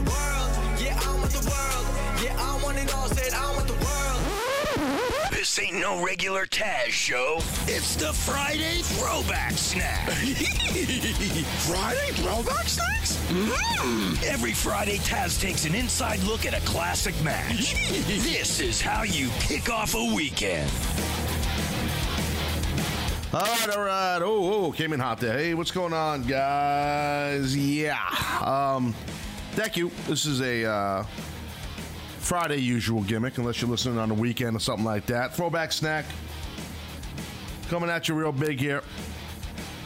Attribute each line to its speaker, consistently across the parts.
Speaker 1: the world. Yeah, I want the world. Yeah, I want it all. Said I want the world.
Speaker 2: This ain't no regular Taz show. It's the Friday Throwback Snack.
Speaker 3: Friday throwback snacks?
Speaker 2: Mm. Every Friday, Taz takes an inside look at a classic match. this is how you kick off a weekend.
Speaker 3: All right, all right. Oh, oh, came in hot there. Hey, what's going on, guys? Yeah. Um, thank you. This is a uh, Friday usual gimmick, unless you're listening on the weekend or something like that. Throwback snack. Coming at you real big here.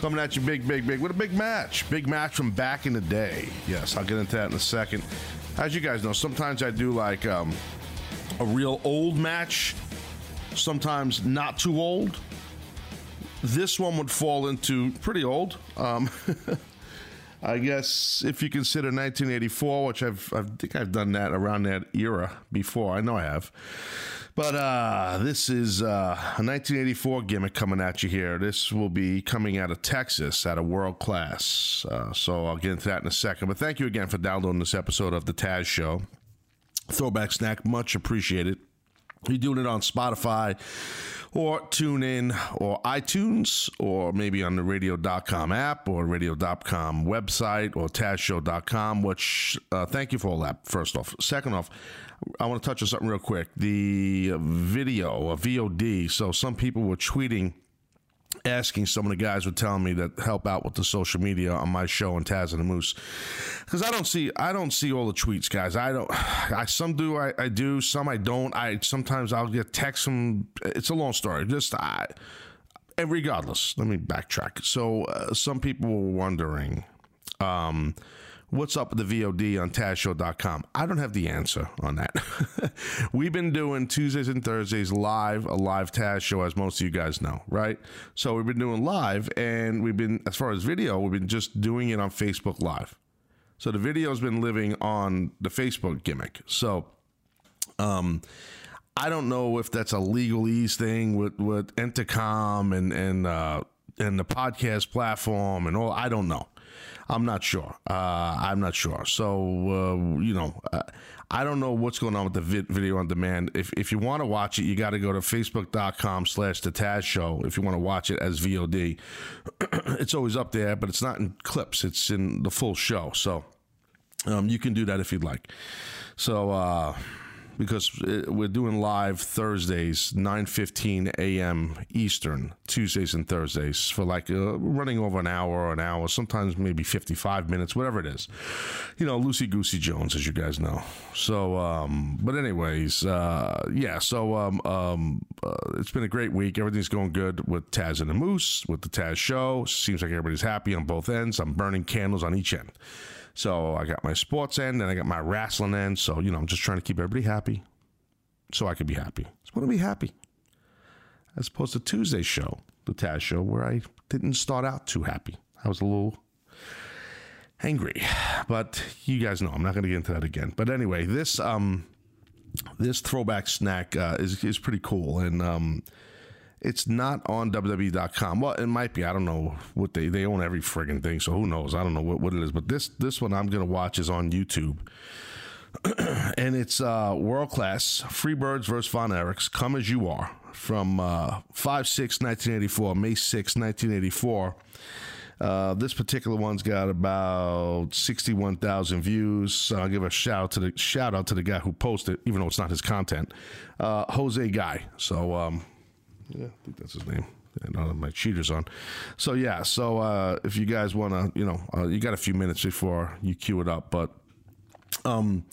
Speaker 3: Coming at you big, big, big with a big match. Big match from back in the day. Yes, I'll get into that in a second. As you guys know, sometimes I do like um, a real old match, sometimes not too old this one would fall into pretty old. Um, I guess if you consider 1984, which I've I think I've done that around that era before. I know I have. But uh, this is uh, a 1984 gimmick coming at you here. This will be coming out of Texas at a world class. Uh, so I'll get into that in a second. But thank you again for downloading this episode of The Taz Show. Throwback Snack, much appreciated. You're doing it on Spotify or tune in or iTunes or maybe on the radio.com app or radio.com website or tazshow.com, which uh, thank you for all that, first off. Second off, I want to touch on something real quick. The video, a VOD. So some people were tweeting asking some of the guys were telling me that help out with the social media on my show and Taz and the Moose. Because I don't see I don't see all the tweets guys. I don't I some do I, I do some I don't. I sometimes I'll get text from it's a long story. Just I and regardless let me backtrack. So uh, some people were wondering um what's up with the VOD on TazShow.com? I don't have the answer on that. We've been doing Tuesdays and Thursdays live, a live Taz show, as most of you guys know, right? So we've been doing live, and we've been, as far as video, we've been just doing it on Facebook Live. So the video's been living on the Facebook gimmick. So, um, I don't know if that's a legalese thing with with Entercom and and uh, and the podcast platform and all. I don't know. I'm not sure. Uh, I'm not sure. So, uh, you know, uh, I don't know what's going on with the vid- video on demand. If, if you want to watch it, you got to go to facebook.com slash the Taz show. If you want to watch it as VOD, it's always up there, but it's not in clips. It's in the full show. So, um, you can do that if you'd like. So, uh, because uh, we're doing live Thursdays, 9:15 a.m. Eastern, Tuesdays and Thursdays for like uh, running over an hour or an hour, sometimes maybe 55 minutes, whatever it is. You know, Lucy Goosey Jones, as you guys know. So, um, but anyways, uh, yeah. So um, um, uh, it's been a great week. Everything's going good with Taz and the Moose, with the Taz Show. Seems like everybody's happy on both ends. I'm burning candles on each end. So I got my sports end and I got my wrestling end. So, you know, I'm just trying to keep everybody happy so I could be happy. Just want to be happy. As opposed to Tuesday's show, the Taz show, where I didn't start out too happy. I was a little angry. But you guys know I'm not going to get into that again. But anyway, this um this throwback snack uh, is is pretty cool and um it's not on WWE.com. Well, it might be. I don't know what they they own every friggin' thing, so who knows? I don't know what, what it is. But this this one I'm gonna watch is on YouTube. and it's uh, world class. Freebirds versus Von Erichs. Come as you are from uh, 5 6 1984, May 6 1984. Uh, this particular one's got about sixty-one thousand views. So I'll give a shout out to the shout out to the guy who posted, even though it's not his content, uh, Jose Guy. So um, yeah, I think that's his name. And uh, my cheaters on. So yeah, so uh, if you guys want to, you know, uh, you got a few minutes before you cue it up, but um,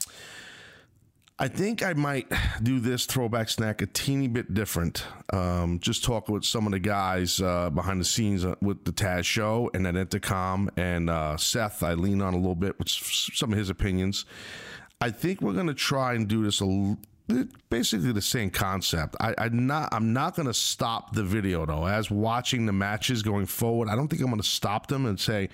Speaker 3: I think I might do this throwback snack a teeny bit different. Um, just talk with some of the guys uh, behind the scenes uh, with the Taz show and at Entercom and uh, Seth. I lean on a little bit with some of his opinions. I think we're going to try and do this a basically the same concept. I, I'm not. I'm not going to stop the video though. As watching the matches going forward, I don't think I'm going to stop them and say,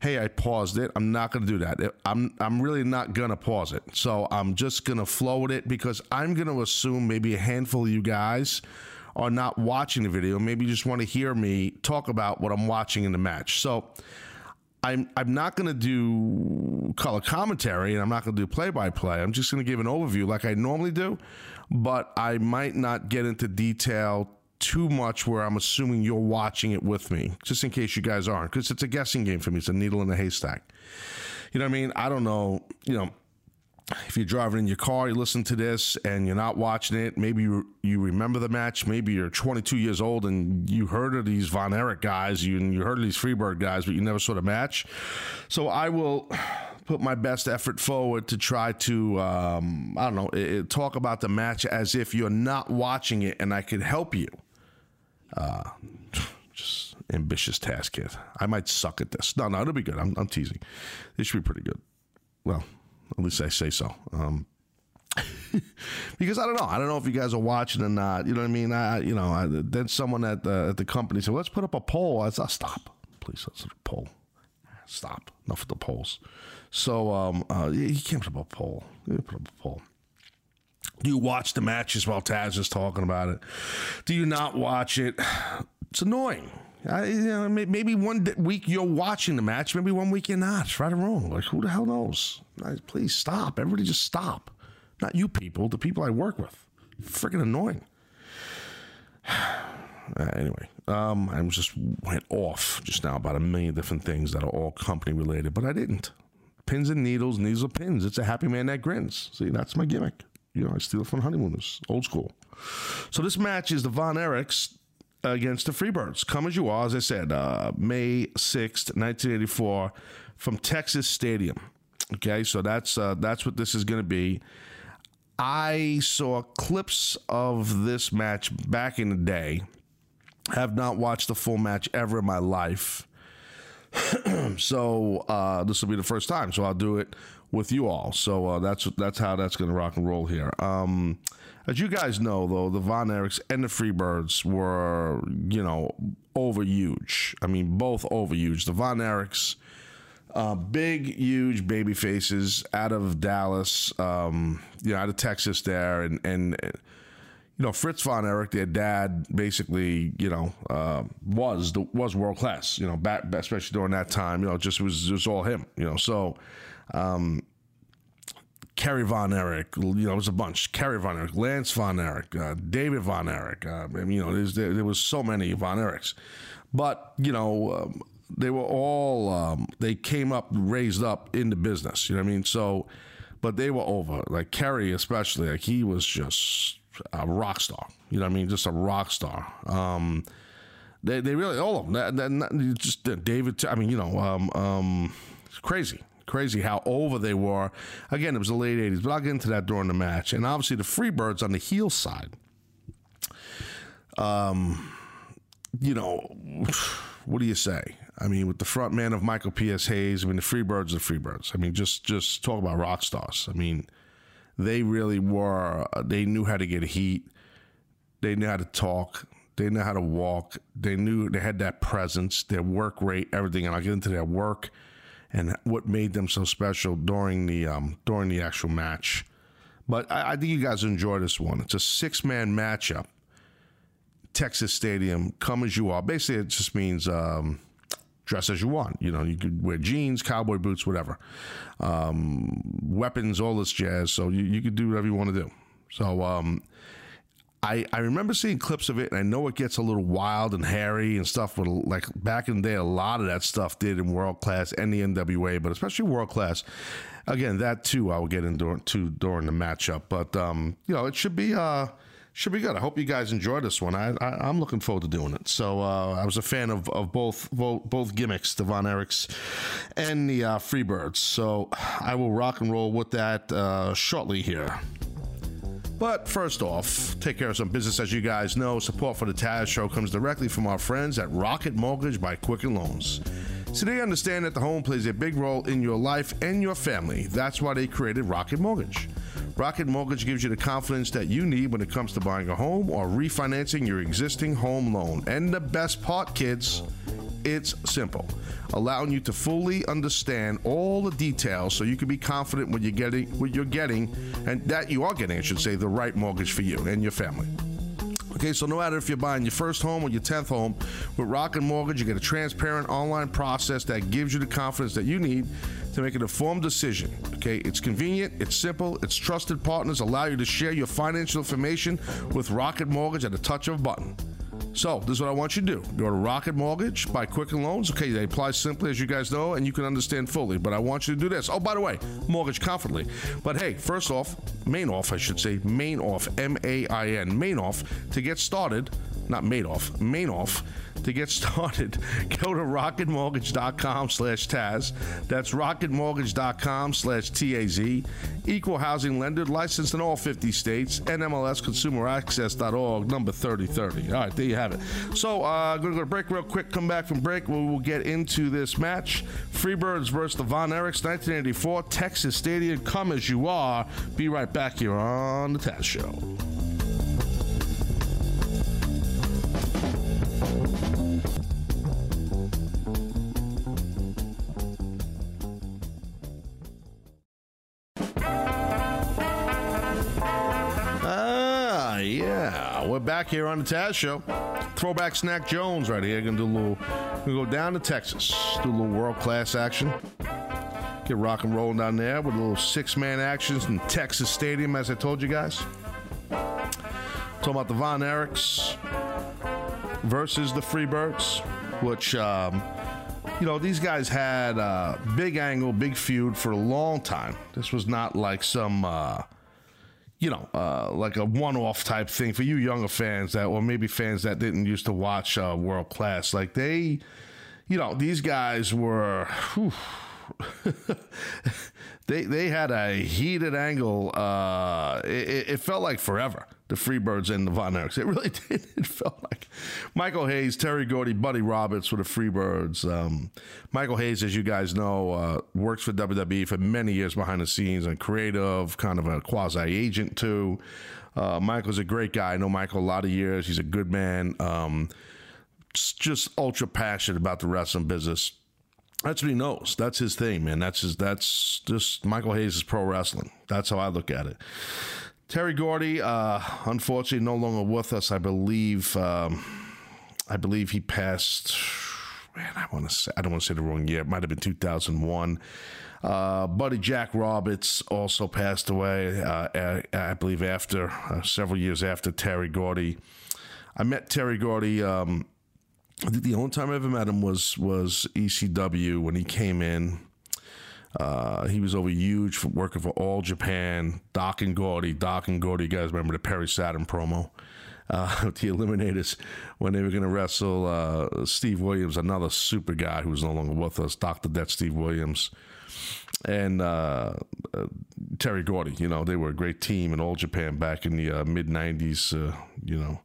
Speaker 3: "Hey, I paused it." I'm not going to do that. I'm. I'm really not going to pause it. So I'm just going to flow with it because I'm going to assume maybe a handful of you guys are not watching the video. Maybe you just want to hear me talk about what I'm watching in the match. So. I'm I'm not going to do color commentary and I'm not going to do play by play. I'm just going to give an overview like I normally do, but I might not get into detail too much where I'm assuming you're watching it with me, just in case you guys aren't, because it's a guessing game for me. It's a needle in a haystack. You know what I mean? I don't know. You know, if you're driving in your car, you listen to this and you're not watching it, maybe you, you remember the match. Maybe you're 22 years old and you heard of these Von Erich guys, you, you heard of these Freebird guys, but you never saw the match. So I will put my best effort forward to try to, um, I don't know, it, talk about the match as if you're not watching it and I could help you. Uh, just ambitious task, kid. I might suck at this. No, no, it'll be good. I'm, I'm teasing. This should be pretty good. Well, at least I say so. Um, because I don't know. I don't know if you guys are watching or not. You know what I mean? I, you know, I, then someone at the, at the company said, "Let's put up a poll." I said, oh, "Stop, please. Let's put a poll. Stop. Enough of the polls." So um, uh, he can't put up a poll. Put up a poll. Do you watch the matches while Taz is talking about it? Do you not watch it? It's annoying. I, you know, maybe one week you're watching the match, maybe one week you're not. Right or wrong? Like who the hell knows? Please stop. Everybody, just stop. Not you people, the people I work with. Freaking annoying. Uh, anyway, um, I just went off just now about a million different things that are all company related, but I didn't. Pins and needles, needles are pins. It's a happy man that grins. See, that's my gimmick. You know, I steal it from honeymooners, old school. So this match is the Von Erichs against the Freebirds. Come as you are, as I said, uh, May 6th, 1984, from Texas Stadium. Okay, so that's uh, that's what this is going to be. I saw clips of this match back in the day. Have not watched the full match ever in my life. so uh, this will be the first time. So I'll do it with you all. So uh, that's that's how that's going to rock and roll here. Um, as you guys know, though, the Von Erichs and the Freebirds were, you know, over huge. I mean, both over huge. The Von Erichs, uh, big, huge baby faces out of Dallas, um, you know, out of Texas there, and and you know, Fritz von Erich, their dad, basically, you know, uh, was the, was world class. You know, back, especially during that time. You know, just was was all him. You know, so um, Kerry Von Erich, you know, it was a bunch. Kerry Von Erich, Lance Von Erich, uh, David Von Erich. Uh, you know, there, there, was so many Von Erichs, but you know, um, they were all um, they came up, raised up in the business. You know what I mean? So, but they were over. Like Kerry, especially, like he was just a rock star. You know what I mean? Just a rock star. Um, they they really all of them. Just David. I mean, you know, um, um, crazy crazy how over they were. Again, it was the late 80s, but I'll get into that during the match. And obviously, the Freebirds on the heel side. Um, you know, what do you say? I mean, with the front man of Michael P.S. Hayes, I mean, the Freebirds are the Freebirds. I mean, just just talk about rock stars. I mean, they really were. They knew how to get heat. They knew how to talk. They knew how to walk. They knew they had that presence, their work rate, everything. And I'll get into their work and what made them so special during the um, during the actual match. But I, I think you guys enjoy this one. It's a six man matchup. Texas Stadium, come as you are. Basically, it just means um, dress as you want. You know, you could wear jeans, cowboy boots, whatever, um, weapons, all this jazz. So you, you could do whatever you want to do. So um, I, I remember seeing clips of it, and I know it gets a little wild and hairy and stuff. But like back in the day, a lot of that stuff did in world class and the NWA, but especially world class. Again, that too, I will get into to during the matchup. But um, you know, it should be uh, should be good. I hope you guys enjoy this one. I, I am looking forward to doing it. So uh, I was a fan of, of both, both both gimmicks, the Von Erichs and the uh, Freebirds. So I will rock and roll with that uh, shortly here. But first off, take care of some business. As you guys know, support for the Taz Show comes directly from our friends at Rocket Mortgage by Quicken Loans. So they understand that the home plays a big role in your life and your family. That's why they created Rocket Mortgage. Rocket Mortgage gives you the confidence that you need when it comes to buying a home or refinancing your existing home loan. And the best part, kids, it's simple, allowing you to fully understand all the details so you can be confident when you're getting what you're getting and that you are getting, I should say, the right mortgage for you and your family. Okay, so no matter if you're buying your first home or your 10th home, with Rocket Mortgage, you get a transparent online process that gives you the confidence that you need to make an informed decision. Okay, it's convenient, it's simple, its trusted partners allow you to share your financial information with Rocket Mortgage at a touch of a button. So, this is what I want you to do. Go to Rocket Mortgage, buy Quicken Loans. Okay, they apply simply, as you guys know, and you can understand fully. But I want you to do this. Oh, by the way, mortgage confidently. But hey, first off, main off, I should say, main off, M A I N, main off, to get started, not made off, main off, to get started, go to rocketmortgage.com slash Taz. That's rocketmortgage.com slash T-A-Z. Equal housing lender, licensed in all 50 states, NMLSconsumeraccess.org, number 3030. All right, there you have it. So, uh, going to go to break real quick, come back from break. We will get into this match. Freebirds versus the Von Erichs, 1984, Texas Stadium. Come as you are. Be right back here on the Taz Show. Back here on the Taz Show. Throwback Snack Jones right here. Gonna do a little, gonna go down to Texas, do a little world class action. Get rock and rolling down there with a little six man actions in Texas Stadium, as I told you guys. Talking about the Von Erichs versus the Freebirds, which, um, you know, these guys had a big angle, big feud for a long time. This was not like some. Uh, you know, uh, like a one-off type thing for you younger fans that, or maybe fans that didn't used to watch uh, World Class. Like they, you know, these guys were. whew, they they had a heated angle. Uh, it, it felt like forever. The Freebirds and the Von Erichs. It really did. It felt like Michael Hayes, Terry Gordy, Buddy Roberts were the Freebirds. Um, Michael Hayes, as you guys know, uh, works for WWE for many years behind the scenes and creative, kind of a quasi agent too. Uh, Michael's a great guy. I know Michael a lot of years. He's a good man. Um, just ultra passionate about the wrestling business. That's what he knows. That's his thing, man. That's his. That's just Michael Hayes is pro wrestling. That's how I look at it. Terry Gordy, uh, unfortunately, no longer with us. I believe. Um, I believe he passed. Man, I want to say. I don't want to say the wrong year. It might have been 2001. Uh, Buddy Jack Roberts also passed away. Uh, I, believe after uh, several years after Terry Gordy. I met Terry Gordy. Um, I think the only time I ever met him was was ECW when he came in. Uh, he was over huge for working for All Japan, Doc and Gordy. Doc and Gordy, you guys remember the Perry Saturn promo? Uh, the Eliminators when they were going to wrestle uh, Steve Williams, another super guy who was no longer with us, Dr. Death Steve Williams, and uh, uh, Terry Gordy. You know, they were a great team in All Japan back in the uh, mid 90s, uh, you know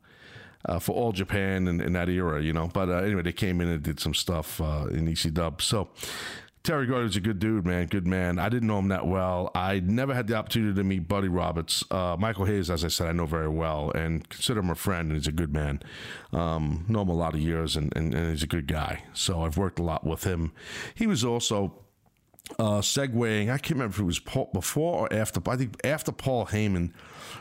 Speaker 3: uh, for all Japan in, in that era, you know. But uh, anyway, they came in and did some stuff uh, in ECW. So Terry Gordy's a good dude, man. Good man. I didn't know him that well. I never had the opportunity to meet Buddy Roberts. Uh, Michael Hayes, as I said, I know very well and consider him a friend, and he's a good man. Um, know him a lot of years, and, and, and he's a good guy. So I've worked a lot with him. He was also uh, segueing. I can't remember if it was Paul, before or after. But I think after Paul Heyman,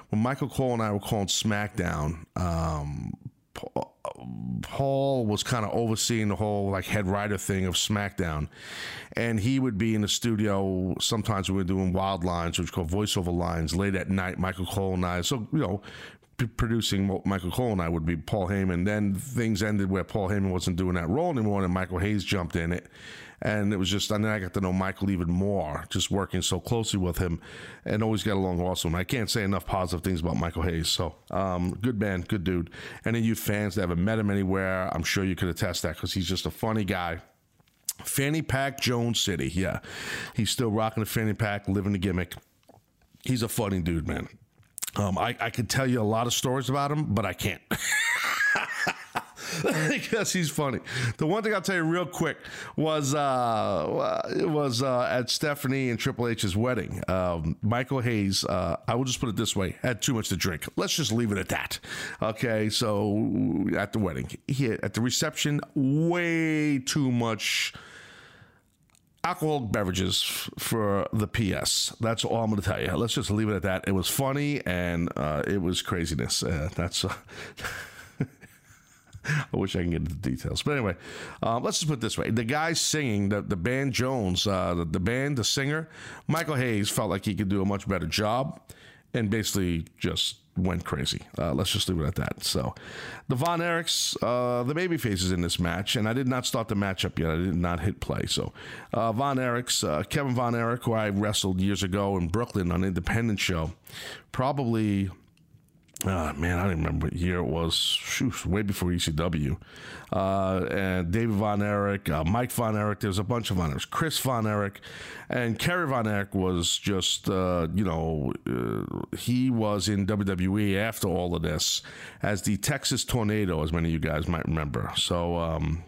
Speaker 3: when Michael Cole and I were calling SmackDown. Um, Paul, was kind of overseeing the whole like head writer thing of SmackDown, and he would be in the studio. Sometimes we were doing wild lines, which we voiceover lines, late at night. Michael Cole and I. So you know, producing Michael Cole and I would be Paul Heyman. Then things ended where Paul Heyman wasn't doing that role anymore, and Michael Hayes jumped in it. And it was just, and then I got to know Michael even more, just working so closely with him, and always got along awesome. I can't say enough positive things about Michael Hayes. So, um, good man, good dude. Any of you fans that haven't met him anywhere, I'm sure you could attest that because he's just a funny guy. Fanny Pack Jones City, yeah, he's still rocking the fanny pack, living the gimmick. He's a funny dude, man. Um, I, I could tell you a lot of stories about him, but I can't. because he's funny. The one thing I'll tell you real quick was uh, it was uh, at Stephanie and Triple H's wedding. Um, Michael Hayes, uh, I will just put it this way, had too much to drink. Let's just leave it at that. Okay, so at the wedding, he at the reception, way too much alcoholic beverages for the PS. That's all I'm going to tell you. Let's just leave it at that. It was funny and uh, it was craziness. Uh, that's. Uh, I wish I can get into the details. But anyway, uh, let's just put this way: the guy singing, the the band Jones, uh, the, the band, the singer, Michael Hayes felt like he could do a much better job, and basically just went crazy. Uh, let's just leave it at that. So, the Von Erichs, uh, the baby faces in this match, and I did not start the matchup yet. I did not hit play. So, uh, Von Erichs, uh, Kevin Von Erich, who I wrestled years ago in Brooklyn on an Independent Show, probably Oh, man, I don't remember what year it was. Shoot, way before ECW. Uh, and David Von Erich, uh, Mike Von Erich, there's a bunch of Von Erichs. Chris Von Erich. And Kerry Von Erich was just, uh, you know, uh, he was in WWE after all of this as the Texas Tornado, as many of you guys might remember. So, um,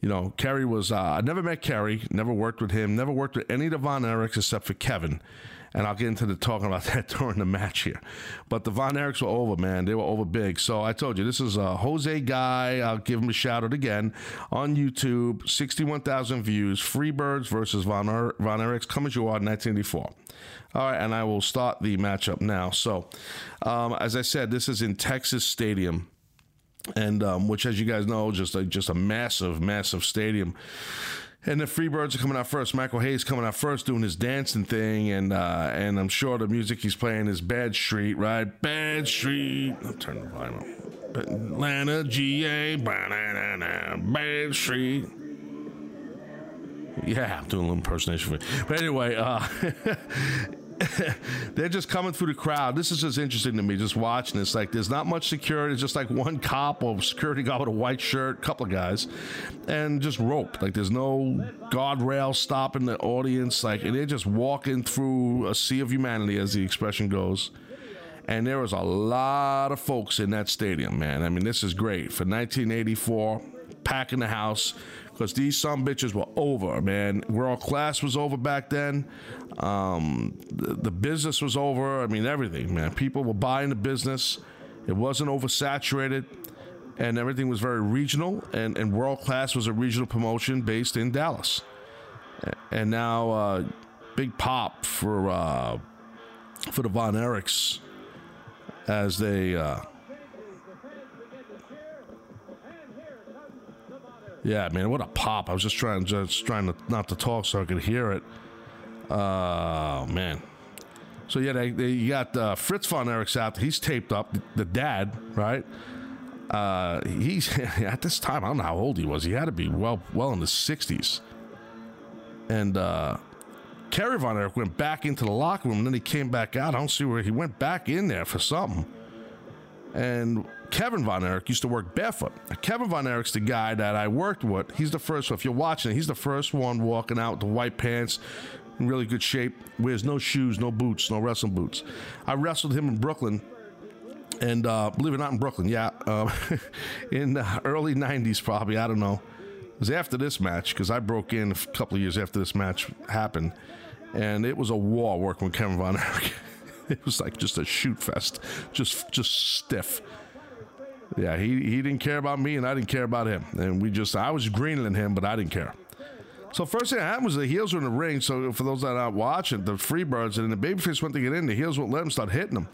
Speaker 3: you know, Kerry was, uh, I never met Kerry, never worked with him, never worked with any of the Von Erichs except for Kevin and I'll get into the talking about that during the match here. But the Von Erichs were over, man. They were over big. So I told you this is a Jose guy. I'll give him a shout out again on YouTube. Sixty-one thousand views. Freebirds versus Von er- Von Erichs. Come as you are, 1984. All right, and I will start the matchup now. So, um, as I said, this is in Texas Stadium and um, which, as you guys know, just a, just a massive, massive stadium. And the Freebirds are coming out first. Michael Hayes coming out first, doing his dancing thing, and uh, and I'm sure the music he's playing is Bad Street, right? Bad Street. I'll turn the volume up. Atlanta, GA, Bad Street. Yeah, I'm doing a little impersonation for you. But anyway, uh, they're just coming through the crowd. This is just interesting to me, just watching this. Like, there's not much security. It's just like one cop or security guard with a white shirt, couple of guys, and just rope. Like, there's no guardrail stopping the audience. Like, and they're just walking through a sea of humanity, as the expression goes. And there was a lot of folks in that stadium, man. I mean, this is great for 1984, packing the house because these some bitches were over, man. World class was over back then. Um, the, the business was over. I mean, everything, man. People were buying the business. It wasn't oversaturated, and everything was very regional. And, and world class was a regional promotion based in Dallas. And now, uh, big pop for uh, for the Von Erichs as they. Uh, Yeah, man, what a pop! I was just trying, just trying to not to talk so I could hear it. Oh man. So yeah, they, they you got uh, Fritz von Erichs out. He's taped up. The dad, right? Uh, he's at this time. I don't know how old he was. He had to be well, well in the sixties. And uh, Kerry von Erich went back into the locker room, and then he came back out. I don't see where he went back in there for something. And Kevin Von Erich used to work barefoot. Kevin Von Erich's the guy that I worked with. He's the first one. If you're watching he's the first one walking out the white pants, in really good shape, wears no shoes, no boots, no wrestling boots. I wrestled him in Brooklyn. And uh, believe it or not, in Brooklyn, yeah, uh, in the early 90s, probably, I don't know. It was after this match, because I broke in a couple of years after this match happened. And it was a war working with Kevin Von Erich. it was like just a shoot fest, just just stiff. Yeah, he, he didn't care about me and I didn't care about him. And we just, I was than him, but I didn't care. So first thing that happened was the heels were in the ring. So for those that are not watching, the Freebirds and the Babyface went to get in, the heels wouldn't let them start hitting them.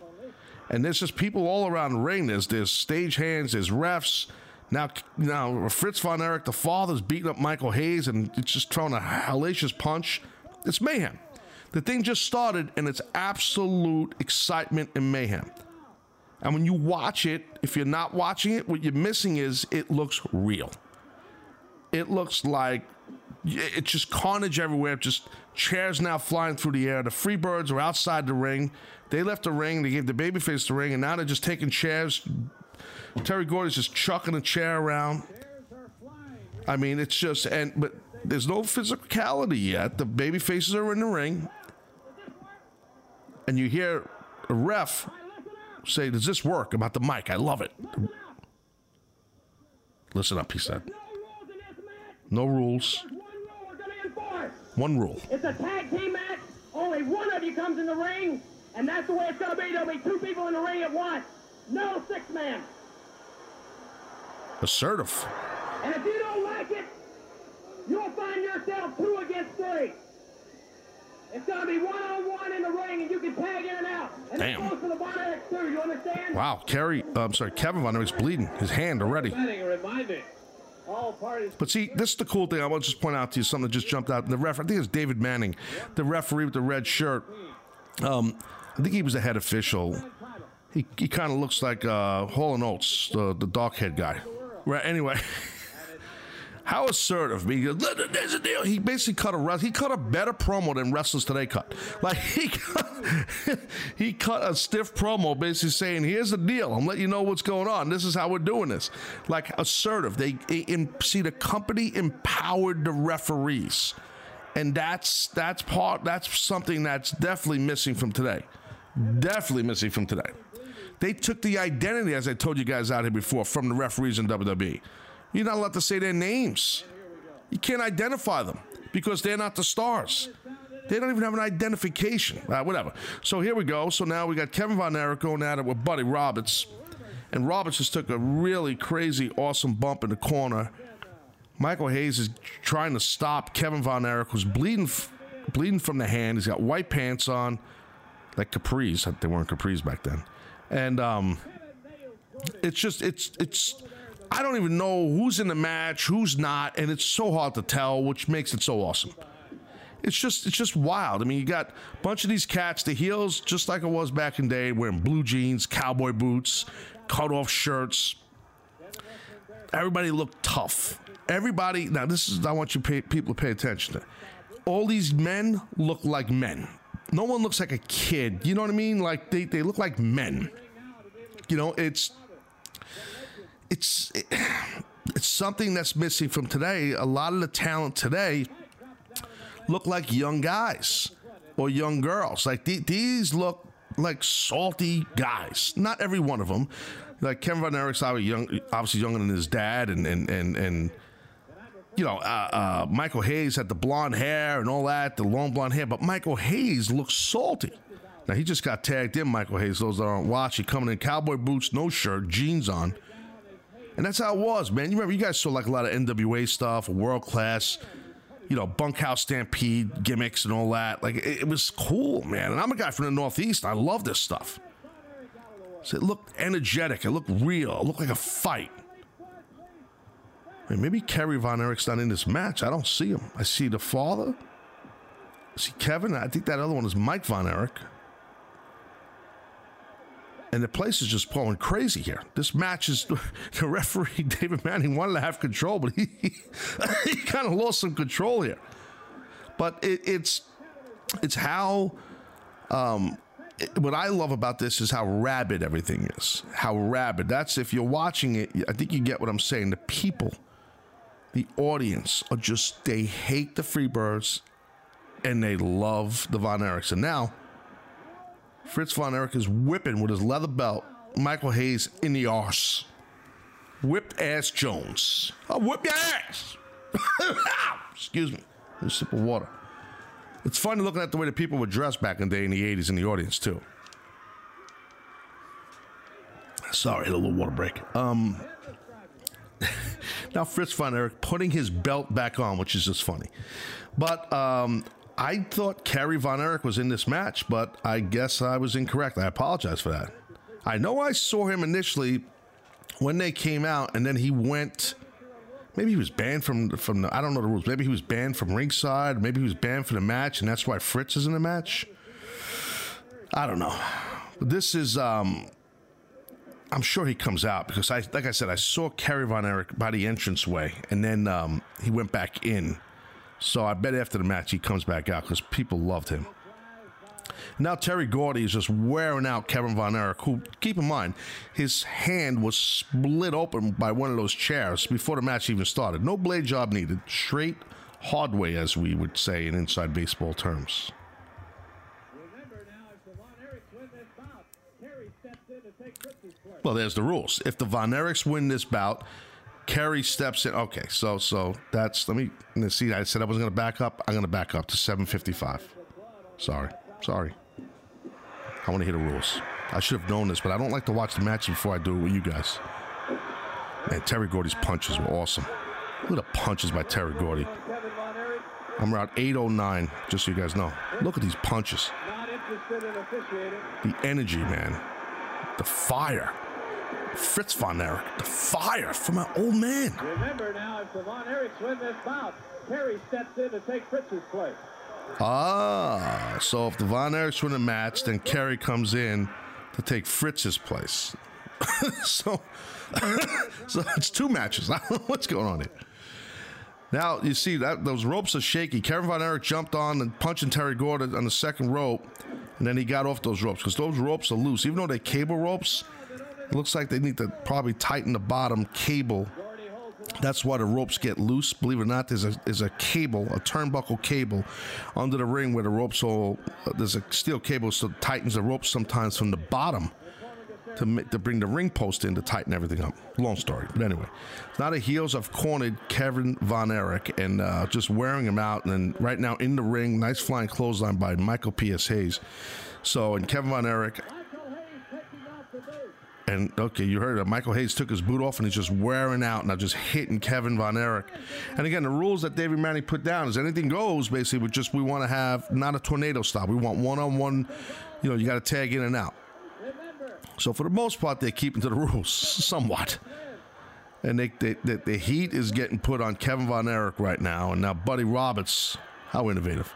Speaker 3: And there's just people all around the ring. There's there's stage hands, there's refs. Now now Fritz von Erich, the father's beating up Michael Hayes and it's just throwing a hellacious punch. It's mayhem. The thing just started and it's absolute excitement and mayhem. And when you watch it, if you're not watching it, what you're missing is it looks real. It looks like it's just carnage everywhere. Just chairs now flying through the air. The Freebirds are outside the ring. They left the ring. They gave the babyface the ring, and now they're just taking chairs. Terry Gordy's just chucking a chair around. I mean, it's just and but there's no physicality yet. The baby faces are in the ring, and you hear a ref say, Does this work about the mic? I love it. Listen up, he said. No rules.
Speaker 4: One rule we're going to enforce.
Speaker 3: One rule.
Speaker 4: It's a tag team match. Only one of you comes in the ring, and that's the way it's going to be. There'll be two people in the ring at once. No six man.
Speaker 3: Assertive.
Speaker 4: And if you don't like it, you'll find yourself two against three. It's going to be one-on-one in the ring, and you can tag in and out. And
Speaker 3: Damn.
Speaker 4: goes for the Von Erichs, too. You understand?
Speaker 3: Wow, Kerry, uh, I'm sorry, Kevin Von Erich's bleeding his hand already.
Speaker 4: Planning and reminding all parties
Speaker 3: But see, this is the cool thing. I want to just point out to you something that just jumped out. The ref, I think it's David Manning, the referee with the red shirt. Um, I think he was the head official. He, he kind of looks like uh, Hall and Oates, the, the dark head guy. Right. Anyway, how assertive. "Look, there's a deal. He basically cut a he cut a better promo than wrestlers today cut. Like he cut, he cut a stiff promo, basically saying, "Here's the deal. I'm letting you know what's going on. This is how we're doing this." Like assertive. They, they in, see the company empowered the referees, and that's that's part that's something that's definitely missing from today. Definitely missing from today. They took the identity, as I told you guys out here before, from the referees in WWE. You're not allowed to say their names. You can't identify them because they're not the stars. They don't even have an identification. Uh, whatever. So here we go. So now we got Kevin Von Erich going at it with Buddy Roberts. And Roberts just took a really crazy, awesome bump in the corner. Michael Hayes is trying to stop Kevin Von Erich, who's bleeding, f- bleeding from the hand. He's got white pants on, like capris. They weren't capris back then. And um, it's just it's it's I don't even know who's in the match, who's not, and it's so hard to tell, which makes it so awesome. It's just it's just wild. I mean, you got a bunch of these cats, the heels, just like it was back in the day, wearing blue jeans, cowboy boots, cut off shirts. Everybody looked tough. Everybody now this is I want you pay, people to pay attention to. All these men look like men. No one looks like a kid. You know what I mean? Like they, they look like men. You know, it's it's it's something that's missing from today. A lot of the talent today look like young guys or young girls. Like the- these look like salty guys. Not every one of them. Like Kevin Von Erich's obviously younger than his dad, and and and and you know, uh, uh, Michael Hayes had the blonde hair and all that, the long blonde hair, but Michael Hayes looks salty. Now he just got tagged in. Michael Hayes, those that aren't watching, coming in cowboy boots, no shirt, jeans on. And that's how it was, man. You remember, you guys saw like a lot of NWA stuff, world class, you know, bunkhouse stampede gimmicks and all that. Like, it, it was cool, man. And I'm a guy from the Northeast. I love this stuff. So it looked energetic. It looked real. It looked like a fight. Maybe Kerry Von Erich's not in this match. I don't see him. I see the father. I see Kevin. I think that other one is Mike Von Erich. And the place is just going crazy here. This match is the referee David Manning wanted to have control, but he he kind of lost some control here. But it, it's it's how um, it- what I love about this is how rabid everything is. How rabid. That's if you're watching it. I think you get what I'm saying. The people, the audience are just they hate the Freebirds, and they love the Von Erichs. And now. Fritz von Erich is whipping with his leather belt Michael Hayes in the arse. Whipped ass Jones. I'll whip your ass. Excuse me. A sip of water. It's funny looking at the way the people were dressed back in the day in the 80s in the audience, too. Sorry, a little water break. Um, now Fritz von Erich putting his belt back on, which is just funny. But um, I thought Kerry von Erich was in this match, but I guess I was incorrect. I apologize for that. I know I saw him initially when they came out, and then he went. Maybe he was banned from from the. I don't know the rules. Maybe he was banned from ringside. Maybe he was banned from the match, and that's why Fritz is in the match. I don't know. But this is. um I'm sure he comes out because I, like I said, I saw Kerry Von Erich by the entranceway, and then um, he went back in. So I bet after the match he comes back out because people loved him. Now Terry Gordy is just wearing out Kevin Von Erich, who, keep in mind, his hand was split open by one of those chairs before the match even started. No blade job needed. Straight hard way, as we would say in inside baseball terms. Well, there's the rules. If the Von Erichs win this bout, Kerry steps in. Okay, so so that's let me see. I said I wasn't going to back up. I'm going to back up to 7:55. Sorry, sorry. I want to hear the rules. I should have known this, but I don't like to watch the match before I do it with you guys. Man, Terry Gordy's punches were awesome. Look at the punches by Terry Gordy. I'm around 809, just so you guys know. Look at these punches. The energy, man. The fire. Fritz von Erich. The fire from my old man.
Speaker 5: Remember now, if the Von Erichs win this bout, Kerry steps in to take Fritz's place.
Speaker 3: Ah, so if the Von Erichs win a match, then Kerry comes in to take Fritz's place. so, so it's two matches. I don't know what's going on here. Now you see that those ropes are shaky. Kevin Von Erich jumped on and punching Terry Gordy on the second rope, and then he got off those ropes because those ropes are loose. Even though they're cable ropes, looks like they need to probably tighten the bottom cable. That's why the ropes get loose. Believe it or not, there's a there's a cable, a turnbuckle cable, under the ring where the ropes all there's a steel cable so tightens the ropes sometimes from the bottom to to bring the ring post in to tighten everything up. Long story, but anyway, now the heels have cornered Kevin Von Erich and uh, just wearing him out. And right now in the ring, nice flying clothesline by Michael P.S. Hayes. So and Kevin Von Erich and okay, you heard it. Michael Hayes took his boot off and he's just wearing out, now just hitting Kevin Von Erich. And again, the rules that David Manning put down is anything goes. Basically, we just we want to have not a tornado style. We want one on one. You know, you got to tag in and out. So for the most part, they're keeping to the rules somewhat. And they, they, they, the heat is getting put on Kevin Von Erich right now, and now Buddy Roberts. How innovative!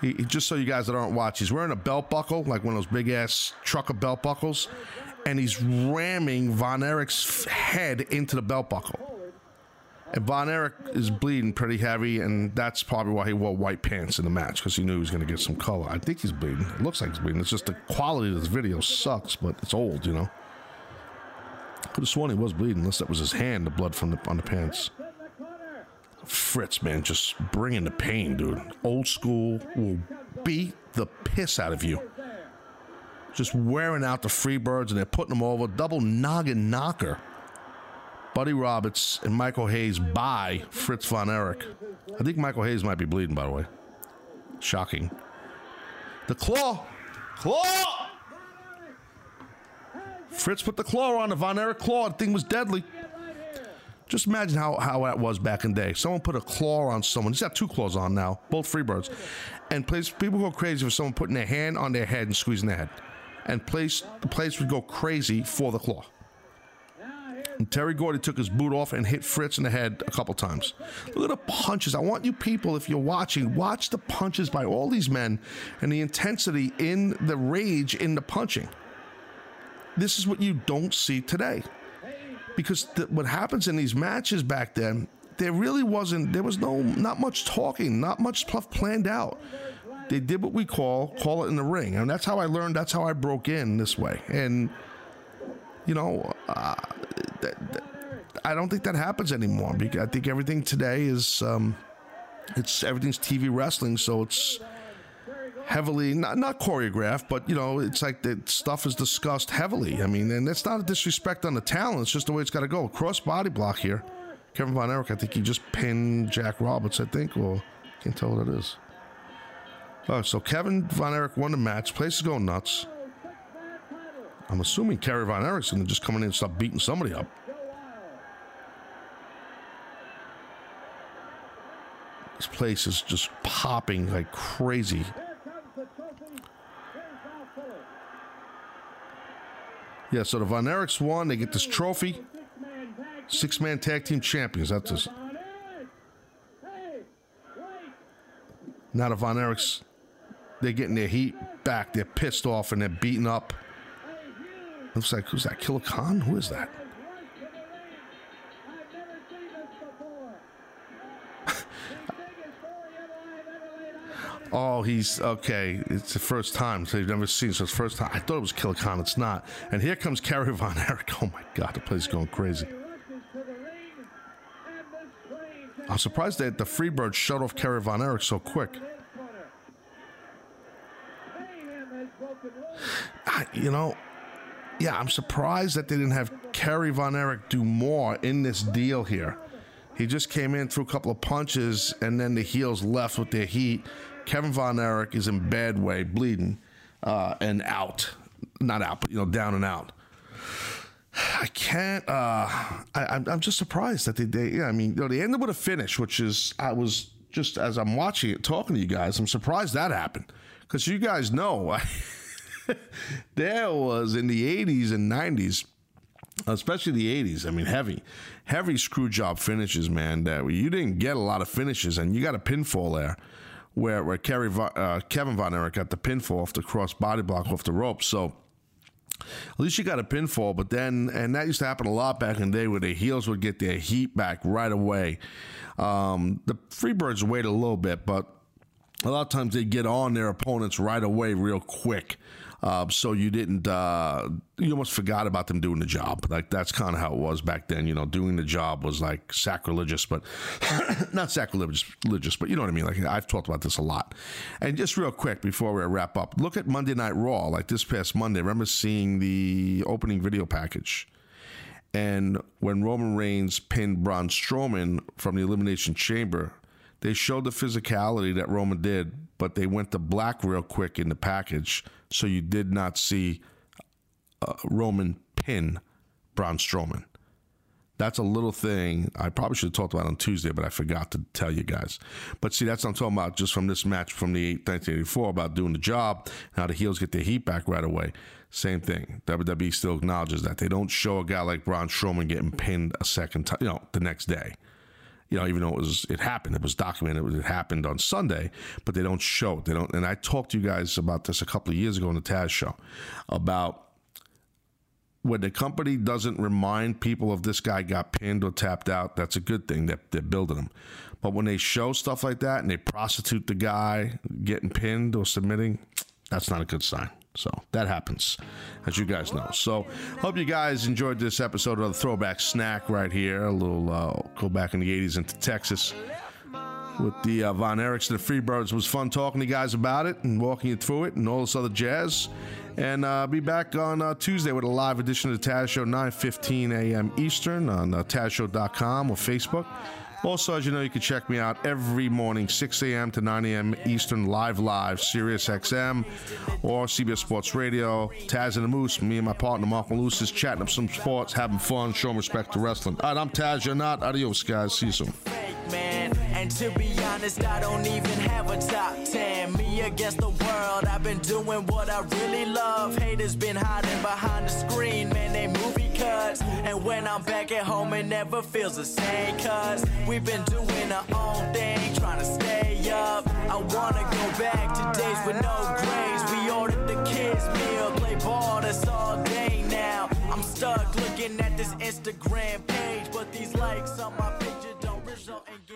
Speaker 3: He, he- just so you guys that aren't watching, he's wearing a belt buckle, like one of those big ass trucker belt buckles, and he's ramming Von Erich's head into the belt buckle. And Von Erich is bleeding pretty heavy, and that's probably why he wore white pants in the match because he knew he was going to get some color. I think he's bleeding. It looks like he's bleeding. It's just the quality of this video sucks, but it's old, you know. Could have sworn he was bleeding, unless that was his hand, the blood from the on the pants. Fritz, man, just bringing the pain, dude. Old school will beat the piss out of you. Just wearing out the Freebirds, and they're putting them over. Double noggin knocker. Buddy Roberts and Michael Hayes by Fritz von Erich. I think Michael Hayes might be bleeding, by the way. Shocking. The claw. Claw! Fritz put the claw on the Von Erich claw. The thing was deadly. Just imagine how, how that was back in the day. Someone put a claw on someone. He's got two claws on now, both Freebirds. And people go crazy for someone putting their hand on their head and squeezing their head. And place, the place would go crazy for the claw. And Terry Gordy took his boot off and hit Fritz in the head a couple times. Look at the punches. I want you people, if you're watching, watch the punches by all these men and the intensity in the rage in the punching. This is what you don't see today. Because th- what happens in these matches back then, there really wasn't, there was no, not much talking, not much stuff planned out. They did what we call, call it in the ring. And that's how I learned, that's how I broke in this way. And, you know, uh, that, that, I don't think that happens anymore. I think everything today is, um, it's everything's TV wrestling, so it's heavily not not choreographed, but you know, it's like the stuff is discussed heavily. I mean, and it's not a disrespect on the talent; it's just the way it's got to go. Cross body block here. Kevin Von Erich, I think he just pinned Jack Roberts, I think, or can't tell what it is. Oh, so Kevin Von Erich won the match. Place is going nuts. I'm assuming Kerry Von Erich's going to just come in and start beating somebody up. This place is just popping like crazy. Yeah, so the Von Erichs won. They get this trophy. Six man tag team champions. That's just. Now the Von Erichs, they're getting their heat back. They're pissed off and they're beaten up. Looks like, who's that? Killer Khan? Who is that? Oh, he's okay. It's the first time, so you've never seen. So it's first time. I thought it was Killer Khan. It's not. And here comes Kerry Von Erich. Oh my God, the place is going crazy. I'm surprised that the Freebird shut off Kerry Von Erich so quick. I, you know, yeah, I'm surprised that they didn't have Kerry Von Erich do more in this deal here. He just came in, threw a couple of punches, and then the heels left with their heat. Kevin Von Erich is in bad way, bleeding, uh, and out. Not out, but you know, down and out. I can't. Uh, I, I'm, I'm just surprised that they, they. Yeah, I mean, you know, they ended with a finish, which is I was just as I'm watching it, talking to you guys, I'm surprised that happened because you guys know there was in the 80s and 90s, especially the 80s. I mean, heavy, heavy screw job finishes, man. That you didn't get a lot of finishes, and you got a pinfall there. Where, where Kerry, uh, Kevin Von Erich got the pinfall off the cross body block off the rope. So, at least you got a pinfall, but then, and that used to happen a lot back in the day where the heels would get their heat back right away. Um, the Freebirds wait a little bit, but a lot of times they get on their opponents right away, real quick. Uh, so you didn't, uh, you almost forgot about them doing the job. Like that's kind of how it was back then. You know, doing the job was like sacrilegious, but not sacrilegious, but you know what I mean. Like I've talked about this a lot. And just real quick before we wrap up, look at Monday Night Raw. Like this past Monday, remember seeing the opening video package. And when Roman Reigns pinned Braun Strowman from the Elimination Chamber, they showed the physicality that Roman did, but they went to black real quick in the package, so you did not see uh, Roman pin Braun Strowman. That's a little thing I probably should have talked about on Tuesday, but I forgot to tell you guys. But see, that's what I'm talking about just from this match from the 1984 about doing the job, how the heels get their heat back right away. Same thing. WWE still acknowledges that. They don't show a guy like Braun Strowman getting pinned a second time, you know, the next day. You know, even though it was it happened, it was documented, it happened on Sunday, but they don't show it. They don't. And I talked to you guys about this a couple of years ago on the Taz show about when the company doesn't remind people of this guy got pinned or tapped out, that's a good thing that they're building them. But when they show stuff like that and they prostitute the guy getting pinned or submitting, that's not a good sign. So that happens, as you guys know. So hope you guys enjoyed this episode of the Throwback Snack right here. A little uh, go back in the 80s into Texas with the uh, Von Erichs and the Freebirds. It was fun talking to you guys about it and walking you through it and all this other jazz. And uh, be back on uh, Tuesday with a live edition of the Taz Show, 9.15 a.m. Eastern on uh, TazShow.com or Facebook. Also, as you know, you can check me out every morning, 6 a.m. to 9 a.m. Eastern, live, live, Sirius XM or CBS Sports Radio. Taz and the Moose, me and my partner, Mark Malus, is chatting up some sports, having fun, showing respect to wrestling. All right, I'm Taz, you're not. Adios, guys. See you soon.
Speaker 1: And to be honest, I don't even have a top 10. Me against the world, I've been doing what I really love. Haters been hiding behind the screen, man, they movie cuz. And when I'm back at home, it never feels the same cuz. We've been doing our own thing, trying to stay up. I wanna go back to days with no grades. We ordered the kids' meal, play ball, that's all day now. I'm stuck looking at this Instagram page, but these likes on my picture don't result in.